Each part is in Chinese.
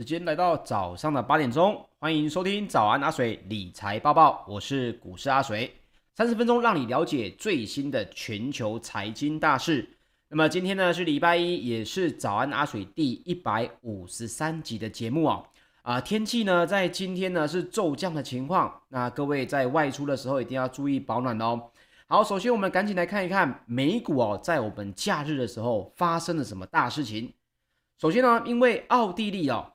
时间来到早上的八点钟，欢迎收听早安阿水理财报报，我是股市阿水，三十分钟让你了解最新的全球财经大事。那么今天呢是礼拜一，也是早安阿水第一百五十三集的节目啊。啊，天气呢在今天呢是骤降的情况，那各位在外出的时候一定要注意保暖哦。好，首先我们赶紧来看一看美股哦，在我们假日的时候发生了什么大事情。首先呢，因为奥地利哦，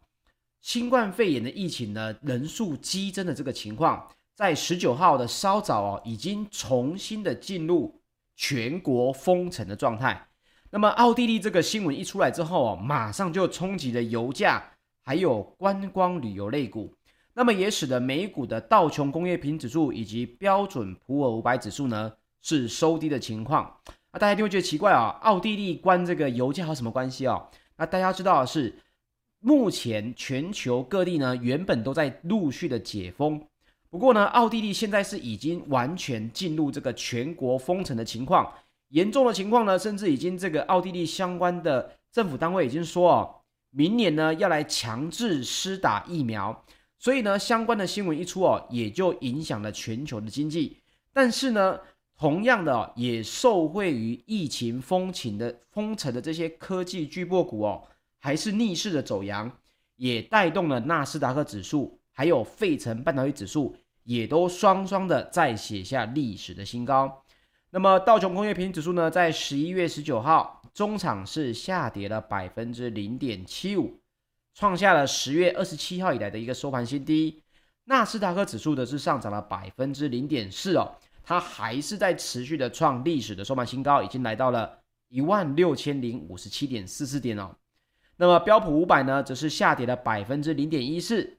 新冠肺炎的疫情呢人数激增的这个情况，在十九号的稍早哦，已经重新的进入全国封城的状态。那么奥地利这个新闻一出来之后哦，马上就冲击了油价，还有观光旅游类股。那么也使得美股的道琼工业平指数以及标准普尔五百指数呢是收低的情况。那大家一定会觉得奇怪啊，奥地利关这个油价有什么关系啊？那大家知道的是，目前全球各地呢原本都在陆续的解封，不过呢，奥地利现在是已经完全进入这个全国封城的情况，严重的情况呢，甚至已经这个奥地利相关的政府单位已经说哦，明年呢要来强制施打疫苗，所以呢，相关的新闻一出哦，也就影响了全球的经济，但是呢。同样的，也受惠于疫情封情的封城的这些科技巨擘股哦，还是逆势的走扬，也带动了纳斯达克指数，还有费城半导体指数，也都双双的再写下历史的新高。那么道琼工业平均指数呢，在十一月十九号中场是下跌了百分之零点七五，创下了十月二十七号以来的一个收盘新低。纳斯达克指数的是上涨了百分之零点四哦。它还是在持续的创历史的收盘新高，已经来到了一万六千零五十七点四四点哦。那么标普五百呢，则是下跌了百分之零点一四。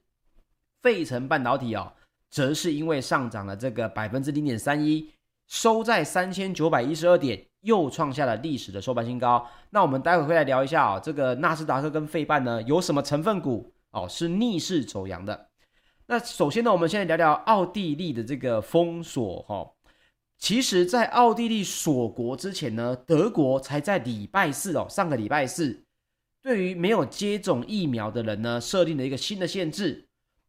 费城半导体哦，则是因为上涨了这个百分之零点三一，收在三千九百一十二点，又创下了历史的收盘新高。那我们待会会来聊一下哦，这个纳斯达克跟费半呢，有什么成分股哦是逆势走阳的？那首先呢，我们先来聊聊奥地利的这个封锁哈、哦。其实，在奥地利锁国之前呢，德国才在礼拜四哦，上个礼拜四，对于没有接种疫苗的人呢，设定了一个新的限制。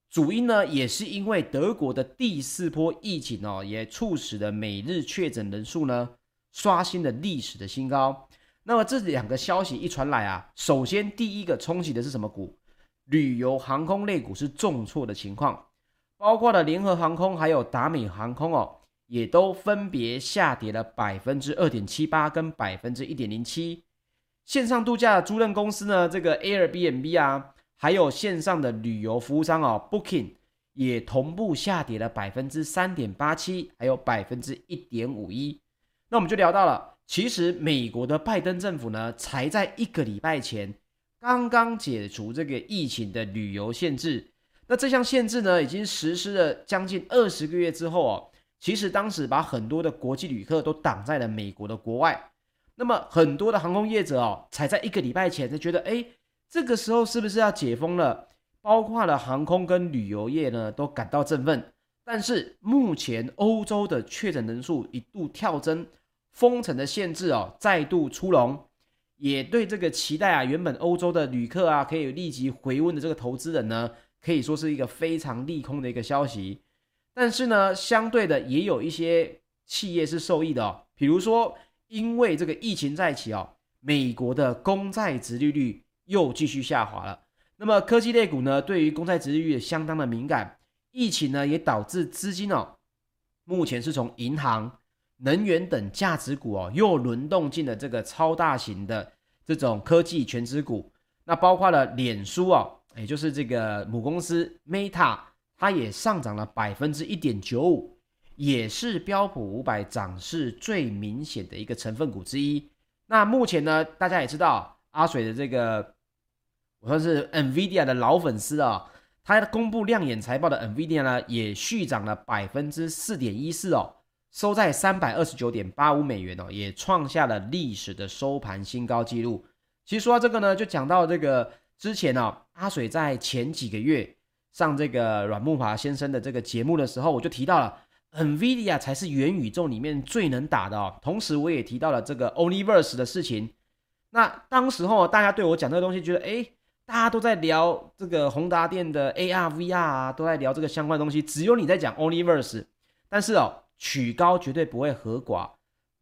主因呢，也是因为德国的第四波疫情哦，也促使了每日确诊人数呢，刷新了历史的新高。那么这两个消息一传来啊，首先第一个冲击的是什么股？旅游航空类股是重挫的情况，包括了联合航空还有达美航空哦。也都分别下跌了百分之二点七八跟百分之一点零七。线上度假的租赁公司呢，这个 Airbnb 啊，还有线上的旅游服务商哦，Booking 也同步下跌了百分之三点八七，还有百分之一点五一。那我们就聊到了，其实美国的拜登政府呢，才在一个礼拜前刚刚解除这个疫情的旅游限制。那这项限制呢，已经实施了将近二十个月之后哦。其实当时把很多的国际旅客都挡在了美国的国外，那么很多的航空业者哦，才在一个礼拜前才觉得，哎，这个时候是不是要解封了？包括了航空跟旅游业呢，都感到振奋。但是目前欧洲的确诊人数一度跳增，封城的限制哦再度出笼，也对这个期待啊，原本欧洲的旅客啊可以立即回温的这个投资人呢，可以说是一个非常利空的一个消息。但是呢，相对的也有一些企业是受益的哦，比如说因为这个疫情再起哦，美国的公债殖利率又继续下滑了。那么科技类股呢，对于公债殖利率相当的敏感，疫情呢也导致资金哦，目前是从银行、能源等价值股哦，又轮动进了这个超大型的这种科技全值股，那包括了脸书哦，也就是这个母公司 Meta。它也上涨了百分之一点九五，也是标普五百涨势最明显的一个成分股之一。那目前呢，大家也知道，阿水的这个我算是 NVIDIA 的老粉丝啊，他公布亮眼财报的 NVIDIA 呢，也续涨了百分之四点一四哦，收在三百二十九点八五美元哦，也创下了历史的收盘新高纪录。其实说到这个呢，就讲到这个之前呢、哦，阿水在前几个月。上这个阮木华先生的这个节目的时候，我就提到了 NVIDIA 才是元宇宙里面最能打的哦。同时，我也提到了这个 Omniverse 的事情。那当时候大家对我讲这个东西，觉得哎，大家都在聊这个宏达电的 AR、VR 啊，都在聊这个相关的东西，只有你在讲 Omniverse。但是哦，曲高绝对不会和寡，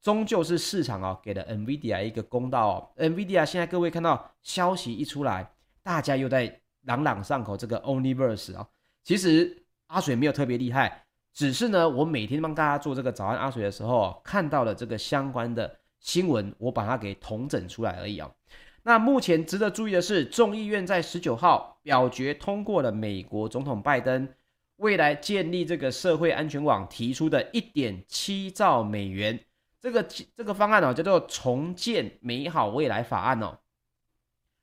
终究是市场哦给了 NVIDIA 一个公道哦。NVIDIA 现在各位看到消息一出来，大家又在朗朗上口这个 Omniverse 啊。其实阿水没有特别厉害，只是呢，我每天帮大家做这个早安阿水的时候，看到了这个相关的新闻，我把它给统整出来而已啊。那目前值得注意的是，众议院在十九号表决通过了美国总统拜登未来建立这个社会安全网提出的一点七兆美元这个这个方案哦，叫做重建美好未来法案哦。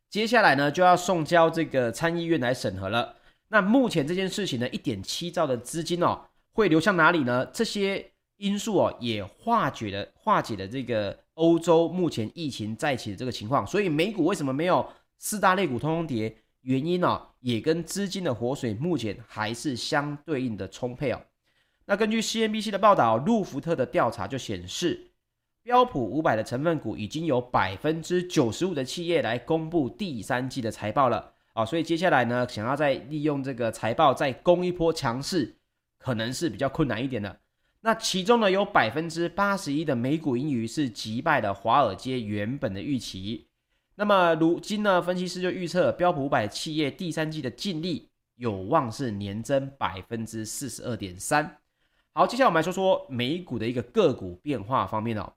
接下来呢，就要送交这个参议院来审核了。那目前这件事情呢，一点七兆的资金哦，会流向哪里呢？这些因素哦，也化解了化解了这个。欧洲目前疫情再起的这个情况，所以美股为什么没有四大类股通通跌？原因呢、也跟资金的活水目前还是相对应的充沛哦。那根据 CNBC 的报道，路福特的调查就显示，标普五百的成分股已经有百分之九十五的企业来公布第三季的财报了啊，所以接下来呢，想要再利用这个财报再攻一波强势，可能是比较困难一点的。那其中呢，有百分之八十一的美股盈余是击败了华尔街原本的预期。那么如今呢，分析师就预测标普五百企业第三季的净利有望是年增百分之四十二点三。好，接下来我们来说说美股的一个个股变化方面哦。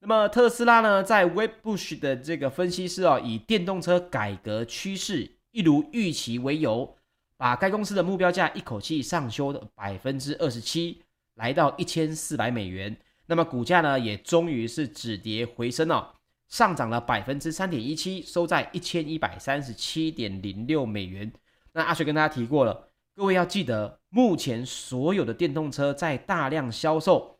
那么特斯拉呢，在 Wedbush 的这个分析师哦，以电动车改革趋势一如预期为由，把该公司的目标价一口气上修的百分之二十七。来到一千四百美元，那么股价呢也终于是止跌回升了，上涨了百分之三点一七，收在一千一百三十七点零六美元。那阿水跟大家提过了，各位要记得，目前所有的电动车在大量销售，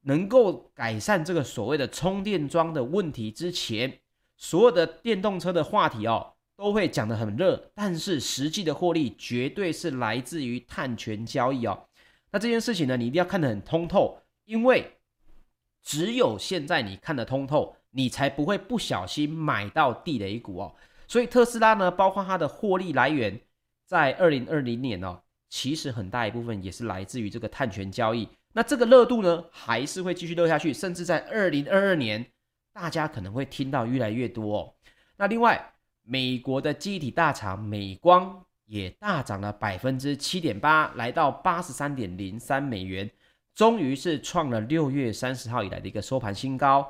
能够改善这个所谓的充电桩的问题之前，所有的电动车的话题哦都会讲得很热，但是实际的获利绝对是来自于碳权交易哦。那这件事情呢，你一定要看得很通透，因为只有现在你看得通透，你才不会不小心买到地雷股哦。所以特斯拉呢，包括它的获利来源，在二零二零年哦，其实很大一部分也是来自于这个碳权交易。那这个热度呢，还是会继续热下去，甚至在二零二二年，大家可能会听到越来越多哦。那另外，美国的记忆体大厂美光。也大涨了百分之七点八，来到八十三点零三美元，终于是创了六月三十号以来的一个收盘新高。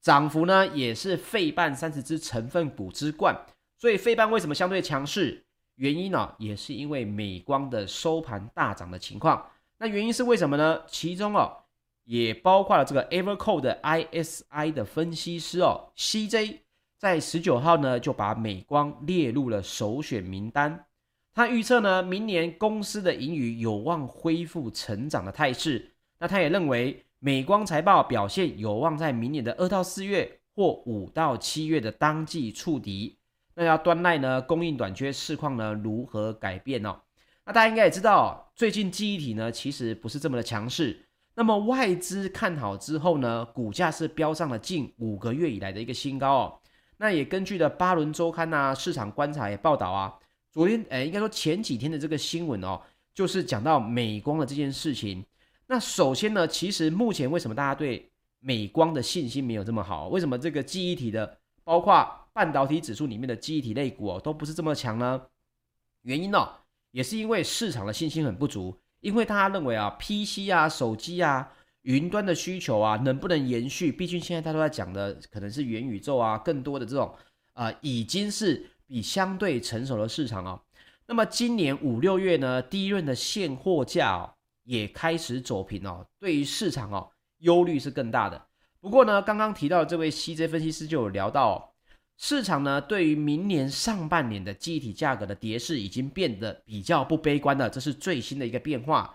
涨幅呢，也是费半三十只成分股之冠。所以费半为什么相对强势？原因呢、也是因为美光的收盘大涨的情况。那原因是为什么呢？其中哦，也包括了这个 Evercore 的 ISI 的分析师哦，CJ 在十九号呢就把美光列入了首选名单。他预测呢，明年公司的盈余有望恢复成长的态势。那他也认为，美光财报表现有望在明年的二到四月或五到七月的当季触底。那要端赖呢，供应短缺市况呢如何改变哦？那大家应该也知道，最近记忆体呢其实不是这么的强势。那么外资看好之后呢，股价是飙上了近五个月以来的一个新高哦。那也根据了巴伦周刊啊，市场观察也报道啊。昨天，哎，应该说前几天的这个新闻哦，就是讲到美光的这件事情。那首先呢，其实目前为什么大家对美光的信心没有这么好？为什么这个记忆体的，包括半导体指数里面的记忆体类股哦，都不是这么强呢？原因呢、哦，也是因为市场的信心很不足，因为大家认为啊，PC 啊、手机啊、云端的需求啊，能不能延续？毕竟现在大家都在讲的可能是元宇宙啊，更多的这种啊、已经是。比相对成熟的市场哦，那么今年五六月呢，第一轮的现货价哦也开始走平哦，对于市场哦忧虑是更大的。不过呢，刚刚提到的这位 CJ 分析师就有聊到哦，市场呢对于明年上半年的记忆体价格的跌势已经变得比较不悲观了，这是最新的一个变化，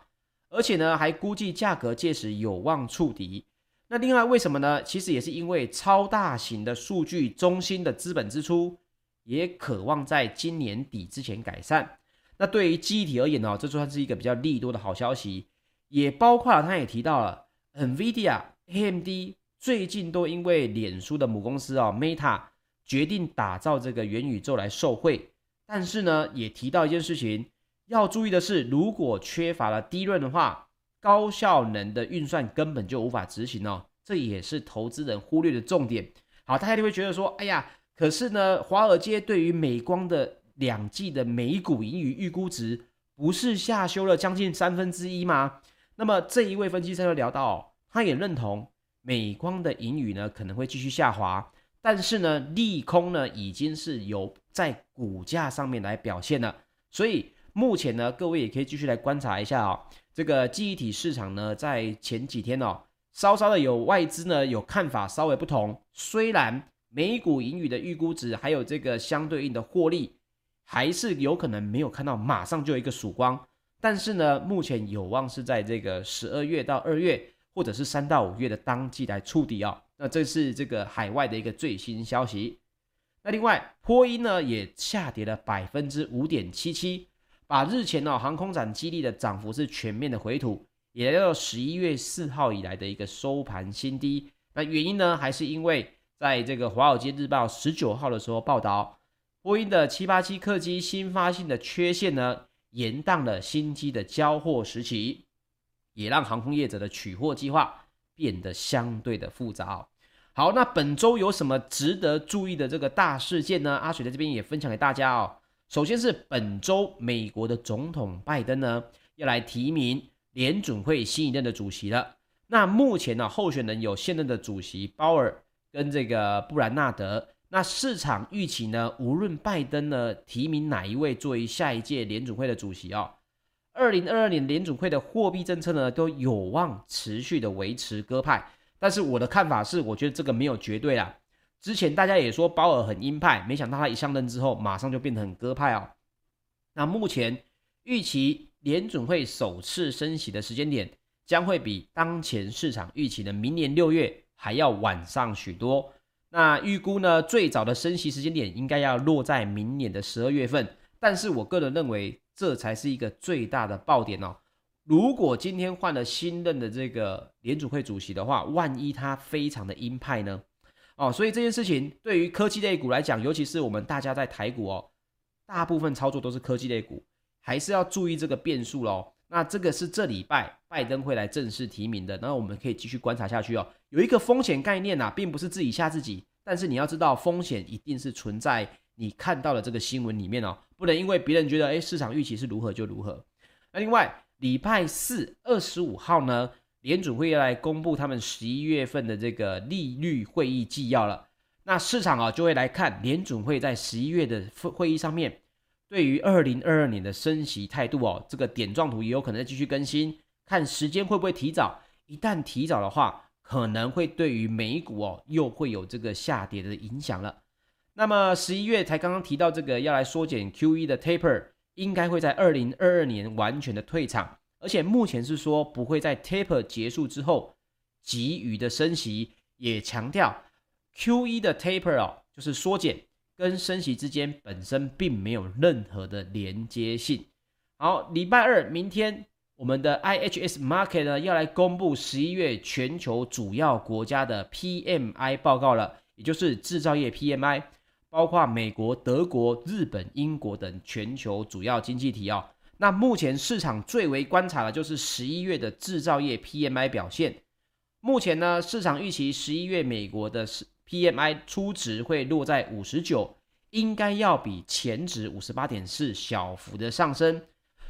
而且呢还估计价格届时有望触底。那另外为什么呢？其实也是因为超大型的数据中心的资本支出。也渴望在今年底之前改善。那对于记忆体而言呢，这算是一个比较利多的好消息。也包括了，他也提到了，NVIDIA、AMD 最近都因为脸书的母公司哦 Meta 决定打造这个元宇宙来受惠，但是呢，也提到一件事情，要注意的是，如果缺乏了低润的话，高效能的运算根本就无法执行哦。这也是投资人忽略的重点。好，大家就会觉得说，哎呀，可是呢，华尔街对于美光的两季的每股盈余预估值，不是下修了将近三分之一吗？那么这一位分析师就聊到，他也认同美光的盈余呢可能会继续下滑，但是呢，利空呢已经是有在股价上面来表现了。所以目前呢，各位也可以继续来观察一下哦，这个记忆体市场呢，在前几天哦。稍稍的有外资呢有看法稍微不同，虽然每股盈余的预估值还有这个相对应的获利，还是有可能没有看到马上就有一个曙光，但是呢，目前有望是在这个十二月到二月，或者是三到五月的当季来触底哦。那这是这个海外的一个最新消息。那另外，波音呢也下跌了百分之五点七七，把日前哦航空展激励的涨幅是全面的回吐。也来到十一月四号以来的一个收盘新低。那原因呢，还是因为在这个《华尔街日报》十九号的时候报道，波音的七八七客机新发现的缺陷呢，延宕了新机的交货时期，也让航空业者的取货计划变得相对的复杂。好，那本周有什么值得注意的这个大事件呢？阿水在这边也分享给大家哦。首先是本周美国的总统拜登呢，要来提名。联准会新一任的主席了。那目前呢，候选人有现任的主席鲍尔跟这个布兰纳德。那市场预期呢，无论拜登呢提名哪一位作为下一届联准会的主席哦，二零二二年联准会的货币政策呢都有望持续的维持鸽派。但是我的看法是，我觉得这个没有绝对啦。之前大家也说鲍尔很鹰派，没想到他一上任之后，马上就变得很鸽派哦。那目前预期。联准会首次升息的时间点将会比当前市场预期的明年六月还要晚上许多。那预估呢，最早的升息时间点应该要落在明年的十二月份。但是我个人认为，这才是一个最大的爆点哦。如果今天换了新任的这个联准会主席的话，万一他非常的鹰派呢？哦，所以这件事情对于科技类股来讲，尤其是我们大家在台股哦，大部分操作都是科技类股。还是要注意这个变数喽。那这个是这礼拜拜登会来正式提名的，那我们可以继续观察下去哦。有一个风险概念呐、啊，并不是自己吓自己，但是你要知道风险一定是存在你看到的这个新闻里面哦，不能因为别人觉得诶市场预期是如何就如何。那另外礼拜四二十五号呢，联准会要来公布他们十一月份的这个利率会议纪要了。那市场啊就会来看联准会在十一月的会议上面。对于二零二二年的升息态度哦，这个点状图也有可能再继续更新，看时间会不会提早。一旦提早的话，可能会对于美股哦又会有这个下跌的影响了。那么十一月才刚刚提到这个要来缩减 QE 的 taper，应该会在二零二二年完全的退场，而且目前是说不会在 taper 结束之后急于的升息，也强调 QE 的 taper 哦就是缩减。跟升息之间本身并没有任何的连接性。好，礼拜二明天我们的 IHS Market 呢要来公布十一月全球主要国家的 PMI 报告了，也就是制造业 PMI，包括美国、德国、日本、英国等全球主要经济体哦。那目前市场最为观察的就是十一月的制造业 PMI 表现。目前呢，市场预期十一月美国的是。PMI 初值会落在五十九，应该要比前值五十八点四小幅的上升，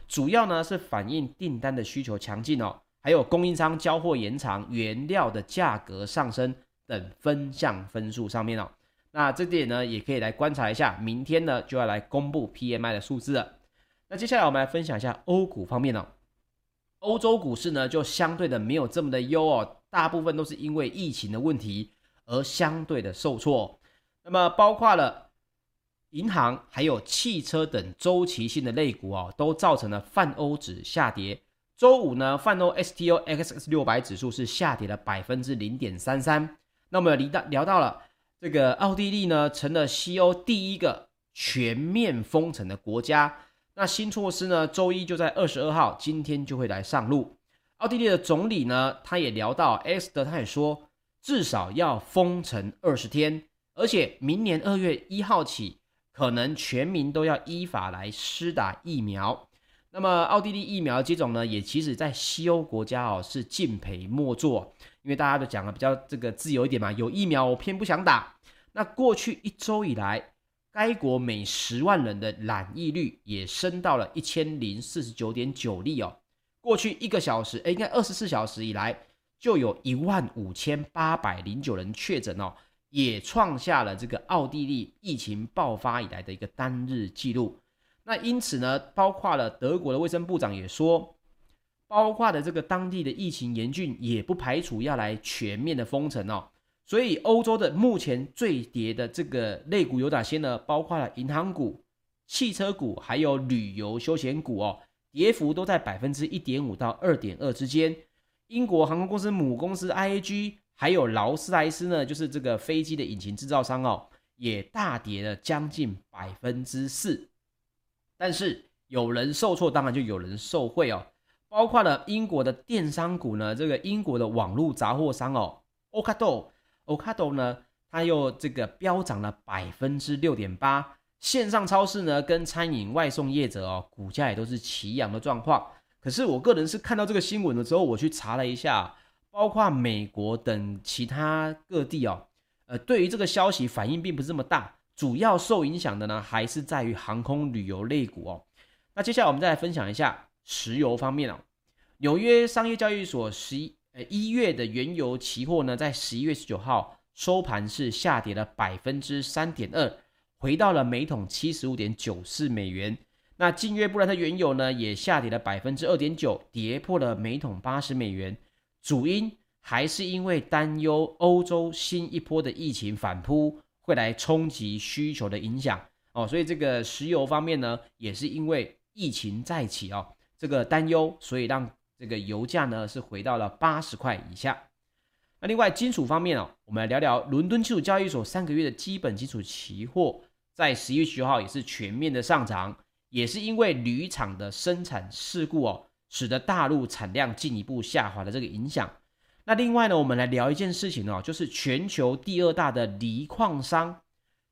主要呢是反映订单的需求强劲哦，还有供应商交货延长、原料的价格上升等分项分数上面哦。那这点呢也可以来观察一下，明天呢就要来公布 PMI 的数字了。那接下来我们来分享一下欧股方面哦，欧洲股市呢就相对的没有这么的优哦，大部分都是因为疫情的问题。而相对的受挫，那么包括了银行、还有汽车等周期性的类股哦，都造成了泛欧指下跌。周五呢，泛欧 STOXX 六百指数是下跌了百分之零点三三。那么离到聊到了这个奥地利呢，成了西欧第一个全面封城的国家。那新措施呢，周一就在二十二号，今天就会来上路。奥地利的总理呢，他也聊到 S 的，他也说。至少要封城二十天，而且明年二月一号起可能全民都要依法来施打疫苗。那么奥地利疫苗接种呢，也其实在西欧国家哦是敬陪末座，因为大家都讲了比较这个自由一点嘛，有疫苗我偏不想打。那过去一周以来，该国每十万人的染疫率也升到了一千零四十九点九例哦。过去一个小时，哎，应该二十四小时以来，就有一万五千八百零九人确诊哦，也创下了这个奥地利疫情爆发以来的一个单日记录。那因此呢，包括了德国的卫生部长也说，包括了这个当地的疫情严峻，也不排除要来全面的封城哦。所以欧洲的目前最跌的这个类股有哪些呢？包括了银行股、汽车股，还有旅游休闲股哦，跌幅都在百分之一点五到二点二之间。英国航空公司母公司 IAG，还有劳斯莱斯呢，就是这个飞机的引擎制造商哦，也大跌了将近百分之四。但是有人受挫，当然就有人受惠哦。包括了英国的电商股呢，这个英国的网络杂货商哦，Ocado 呢，它又这个飙涨了百分之六点八。线上超市呢，跟餐饮外送业者哦，股价也都是齐扬的状况。可是我个人是看到这个新闻的时候，我去查了一下，包括美国等其他各地哦，呃，对于这个消息反应并不是这么大。主要受影响的呢，还是在于航空旅游类股哦。那接下来我们再来分享一下石油方面哦。纽约商业交易所十一呃一月的原油期货呢，在十一月十九号收盘是下跌了百分之三点二，回到了每桶七十五点九四美元。那近月布兰特原油呢，也下跌了百分之二点九，跌破了每桶八十美元。主因还是因为担忧欧洲新一波的疫情反扑。会来冲击需求的影响哦，所以这个石油方面呢，也是因为疫情再起哦，这个担忧，所以让这个油价呢是回到了八十块以下。那另外金属方面哦，我们来聊聊伦敦金属交易所三个月的基本金属期货，在十一月十九号也是全面的上涨，也是因为铝厂的生产事故哦，使得大陆产量进一步下滑的这个影响。那另外呢，我们来聊一件事情哦，就是全球第二大的锂矿商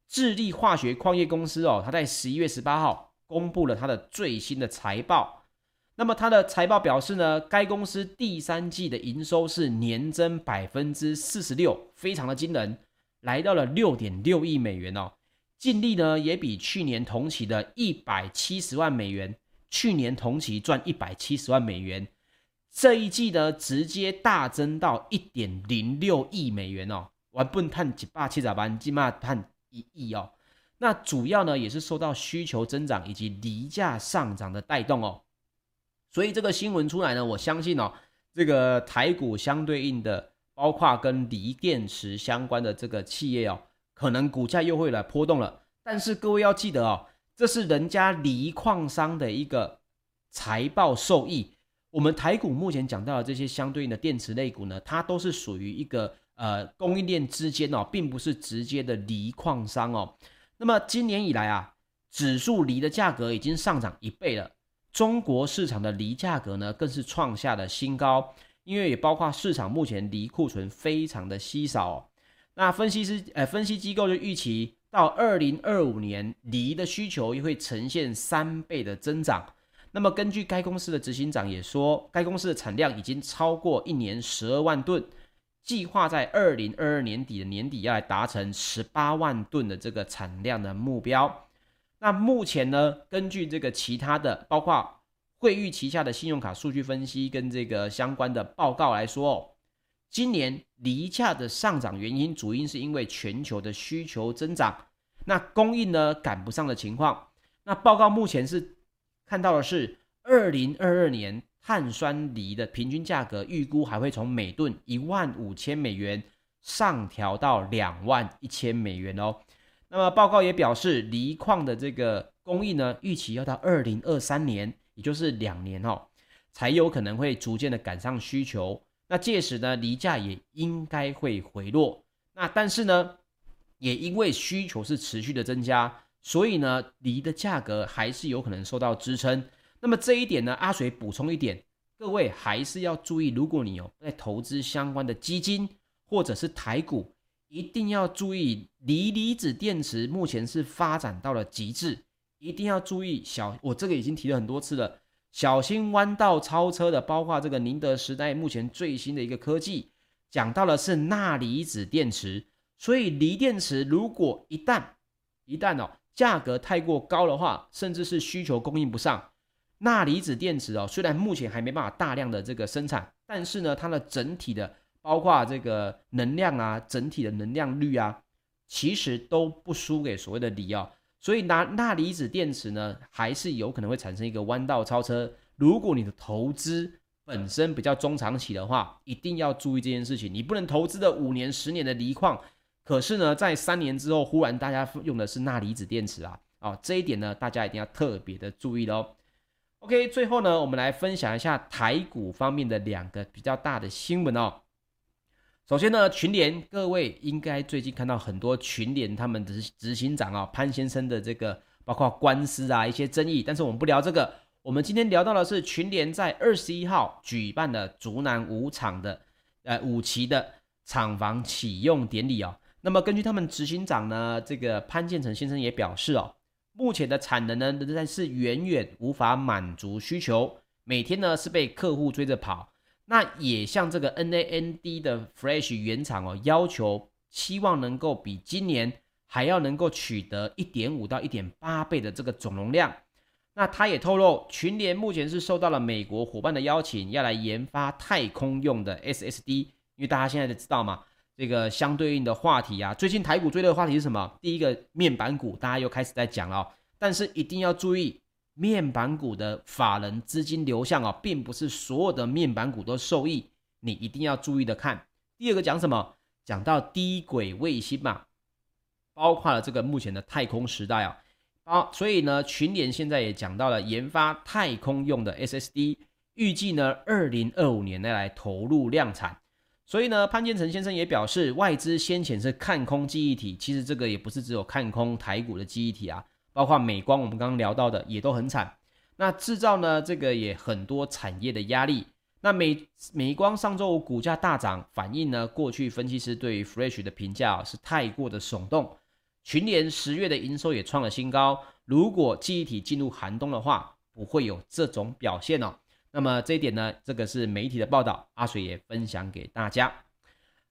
智利化学矿业公司哦，它在十一月十八号公布了它的最新的财报。那么它的财报表示呢，该公司第三季的营收是年增百分之四十六，非常的惊人，来到了六点六亿美元哦。净利呢也比去年同期的一百七十万美元，去年同期赚一百七十万美元。这一季呢，直接大增到一点零六亿美元哦，完不探几百七十万，起码探一亿哦。那主要呢，也是受到需求增长以及离价上涨的带动哦。所以这个新闻出来呢，我相信哦，这个台股相对应的，包括跟锂电池相关的这个企业哦，可能股价又会来波动了。但是各位要记得哦，这是人家锂矿商的一个财报受益。我们台股目前讲到的这些相对应的电池类股呢，它都是属于一个呃供应链之间哦，并不是直接的锂矿商哦。那么今年以来啊，指数锂的价格已经上涨一倍了，中国市场的梨价格呢更是创下了新高，因为也包括市场目前梨库存非常的稀少。那分析师呃分析机构就预期到二零二五年梨的需求又会呈现三倍的增长。那么根据该公司的执行长也说，该公司的产量已经超过一年十二万吨，计划在二零二二年底的年底要来达成十八万吨的这个产量的目标。那目前呢，根据这个其他的，包括惠誉旗下的信用卡数据分析跟这个相关的报告来说，今年锂价的上涨原因主因是因为全球的需求增长，那供应呢赶不上的情况。那报告目前是。看到的是，二零二二年碳酸锂的平均价格预估还会从每吨一万五千美元上调到两万一千美元哦。那么报告也表示，锂矿的这个供应呢，预期要到二零二三年，也就是两年哦，才有可能会逐渐的赶上需求。那届时呢，锂价也应该会回落。那但是呢，也因为需求是持续的增加。所以呢，锂的价格还是有可能受到支撑。那么这一点呢，阿水补充一点，各位还是要注意，如果你有在投资相关的基金或者是台股，一定要注意，锂离子电池目前是发展到了极致，一定要注意小，我这个已经提了很多次了，小心弯道超车的，包括这个宁德时代目前最新的一个科技，讲到的是钠离子电池，所以锂电池如果一旦一旦哦价格太过高的话，甚至是需求供应不上，钠离子电池哦虽然目前还没办法大量的这个生产，但是呢它的整体的。包括这个能量啊，整体的能量率啊，其实都不输给所谓的锂哦，所以拿钠离子电池呢，还是有可能会产生一个弯道超车。如果你的投资本身比较中长期的话，一定要注意这件事情。你不能投资的五年、十年的锂矿，可是呢，在三年之后，忽然大家用的是钠离子电池啊，啊，这一点呢，大家一定要特别的注意喽。OK，最后呢，我们来分享一下台股方面的两个比较大的新闻哦。首先呢，群联各位应该最近看到很多群联他们的执行长啊潘先生的这个包括官司啊一些争议，但是我们不聊这个，我们今天聊到的是群联在二十一号举办的竹南五厂的呃五期的厂房启用典礼哦。那么根据他们执行长呢，这个潘建成先生也表示哦，目前的产能呢仍然是远远无法满足需求，每天呢是被客户追着跑。那也像这个 NAND 的 Flash 原厂哦，要求希望能够比今年还要能够取得一点五到一点八倍的这个总容量。那他也透露，群联目前是受到了美国伙伴的邀请，要来研发太空用的 SSD。因为大家现在都知道嘛，这个相对应的话题啊，最近台股追的话题是什么？第一个面板股，大家又开始在讲了，但是一定要注意。面板股的法人资金流向啊，并不是所有的面板股都受益，你一定要注意的看。第二个讲什么？讲到低轨卫星嘛，包括了这个目前的太空时代啊，啊，所以呢，群联现在也讲到了研发太空用的 SSD，预计呢，二零二五年内来投入量产。所以呢，潘建成先生也表示，外资先前是看空记忆体，其实这个也不是只有看空台股的记忆体啊。包括美光，我们刚刚聊到的也都很惨。那制造呢，这个也很多产业的压力。那美美光上周五股价大涨，反映呢过去分析师对于 Flash 的评价是太过的耸动。群联十月的营收也创了新高。如果记忆体进入寒冬的话，不会有这种表现哦。那么这一点呢，这个是媒体的报道，阿水也分享给大家。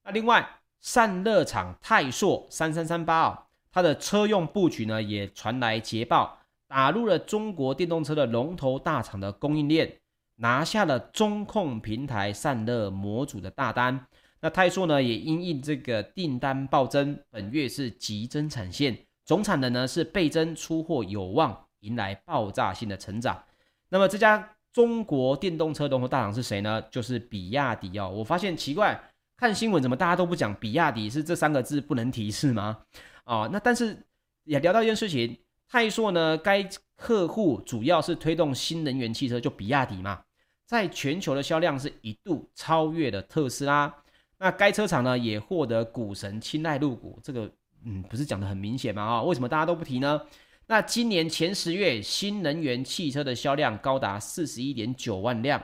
那另外，散热厂泰硕三三三八哦。它的车用布局呢，也传来捷报，打入了中国电动车的龙头大厂的供应链，拿下了中控平台散热模组的大单。那泰硕呢，也因应这个订单暴增，本月是急增产线，总产能呢是倍增，出货有望迎来爆炸性的成长。那么这家中国电动车龙头大厂是谁呢？就是比亚迪哦。我发现奇怪，看新闻怎么大家都不讲比亚迪，是这三个字不能提示吗？啊、哦，那但是也聊到一件事情，泰硕呢，该客户主要是推动新能源汽车，就比亚迪嘛，在全球的销量是一度超越了特斯拉。那该车厂呢，也获得股神青睐入股，这个嗯，不是讲的很明显吗？啊，为什么大家都不提呢？那今年前十月新能源汽车的销量高达四十一点九万辆，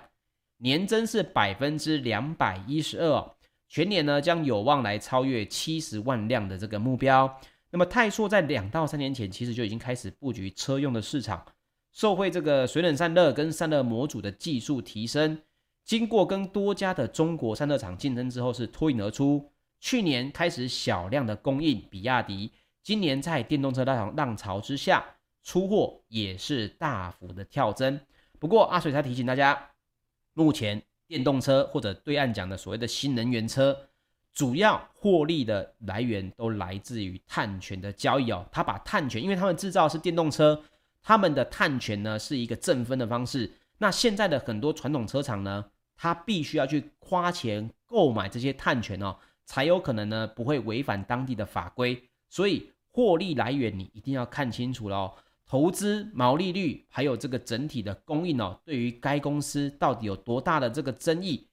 年增是百分之两百一十二。全年呢，将有望来超越七十万辆的这个目标。那么泰硕在两到三年前其实就已经开始布局车用的市场，受惠这个水冷散热跟散热模组的技术提升，经过跟多家的中国散热厂竞争之后是脱颖而出。去年开始小量的供应比亚迪，今年在电动车大厂浪潮之下，出货也是大幅的跳增。不过阿水才提醒大家，目前。电动车或者对岸讲的所谓的新能源车，主要获利的来源都来自于碳权的交易哦。他把碳权，因为他们制造是电动车，他们的碳权呢是一个正分的方式。那现在的很多传统车厂呢，他必须要去花钱购买这些碳权哦，才有可能呢不会违反当地的法规。所以获利来源你一定要看清楚了哦。投资毛利率，还有这个整体的供应哦，对于该公司到底有多大的这个争议，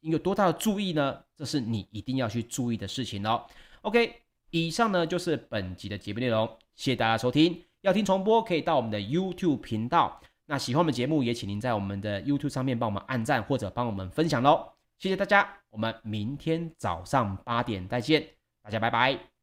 有多大的注意呢？这是你一定要去注意的事情哦。OK，以上呢就是本集的节目内容，谢谢大家收听。要听重播可以到我们的 YouTube 频道。那喜欢我们节目，也请您在我们的 YouTube 上面帮我们按赞或者帮我们分享喽。谢谢大家，我们明天早上八点再见。大家拜拜。